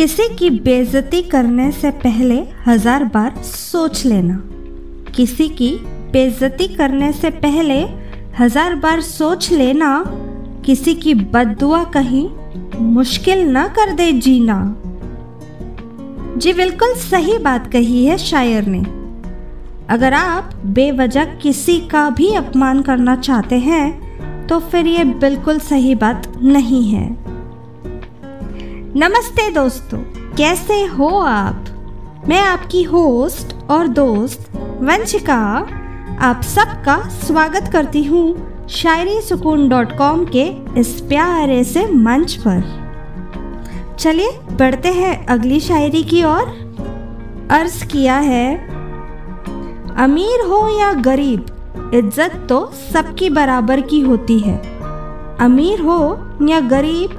किसी की बेजती करने से पहले हज़ार बार सोच लेना। किसी की बेजती करने से पहले हज़ार बार सोच लेना। किसी की बददुआ कहीं मुश्किल ना कर दे जीना। जी बिल्कुल सही बात कही है शायर ने। अगर आप बेवजह किसी का भी अपमान करना चाहते हैं तो फिर ये बिल्कुल सही बात नहीं है। नमस्ते दोस्तों, कैसे हो आप? मैं आपकी होस्ट और दोस्त वंशिका, आप सबका स्वागत करती हूँ शायरी सुकून डॉट कॉम के इस प्यारे से मंच पर। चलिए, बढ़ते हैं अगली शायरी की ओर। अर्ज़ किया है, अमीर हो या गरीब, इज़्ज़त तो सबकी बराबर की होती है। अमीर हो या गरीब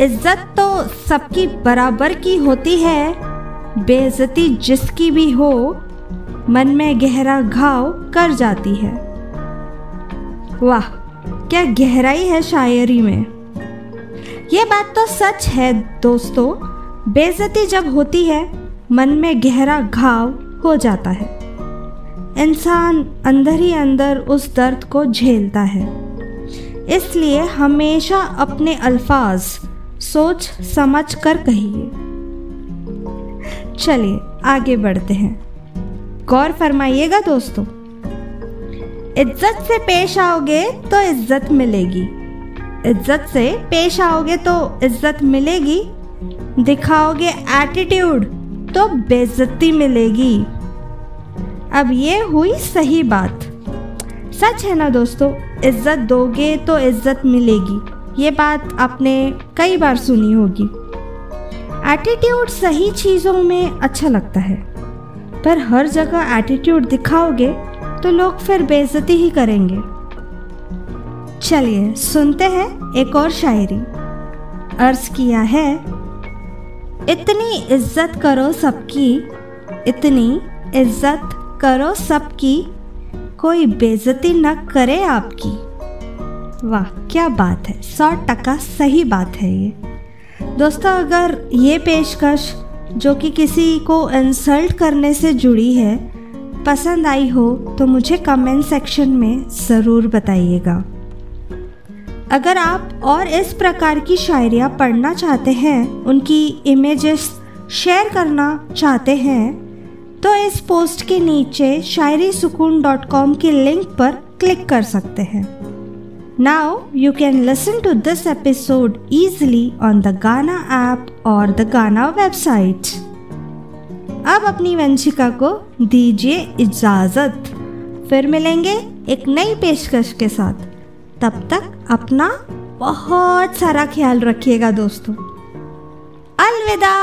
इज़्ज़त तो सबकी बराबर की होती है, बेइज्जती जिसकी भी हो, मन में गहरा घाव कर जाती है। वाह, क्या गहराई है शायरी में। ये बात तो सच है दोस्तों, बेइज्जती जब होती है, मन में गहरा घाव हो जाता है। इंसान अंदर ही अंदर उस दर्द को झेलता है। इसलिए हमेशा अपने अल्फाज सोच समझ कर कहिए। चलिए, आगे बढ़ते हैं। गौर फरमाइएगा दोस्तों। इज़्ज़त से पेश आओगे तो इज़्ज़त मिलेगी। इज़्ज़त से पेश आओगे तो इज़्ज़त मिलेगी। दिखाओगे एटीट्यूड तो बेइज्जती मिलेगी। अब ये हुई सही बात। सच है ना दोस्तों? इज़्ज़त दोगे तो इज़्ज़त मिलेगी। ये बात आपने कई बार सुनी होगी। एटीट्यूड सही चीज़ों में अच्छा लगता है। पर हर जगह एटीट्यूड दिखाओगे तो लोग फिर बेइज्जती ही करेंगे। चलिए, सुनते हैं एक और शायरी। अर्ज़ किया है, इतनी इज़्ज़त करो सबकी, इतनी इज़्ज़त करो सबकी, कोई बेजती न करे आपकी। वाह, क्या बात है। सौ टका सही बात है ये। दोस्तों, अगर ये पेशकश, जो कि किसी को इंसल्ट करने से जुड़ी है, पसंद आई हो तो मुझे कमेंट सेक्शन में ज़रूर बताइएगा। अगर आप और इस प्रकार की शायरियाँ पढ़ना चाहते हैं, उनकी इमेजेस शेयर करना चाहते हैं तो इस पोस्ट के नीचे शायरी सुकून डॉट कॉम के लिंक पर क्लिक कर सकते हैं। Now you can listen to this episode easily on the Ghana app or the Ghana website. अब अपनी वंशिका को दीजिए इजाज़त फिर मिलेंगे एक नई पेशकश के साथ तब तक अपना बहुत सारा ख्याल रखिएगा दोस्तों अलविदा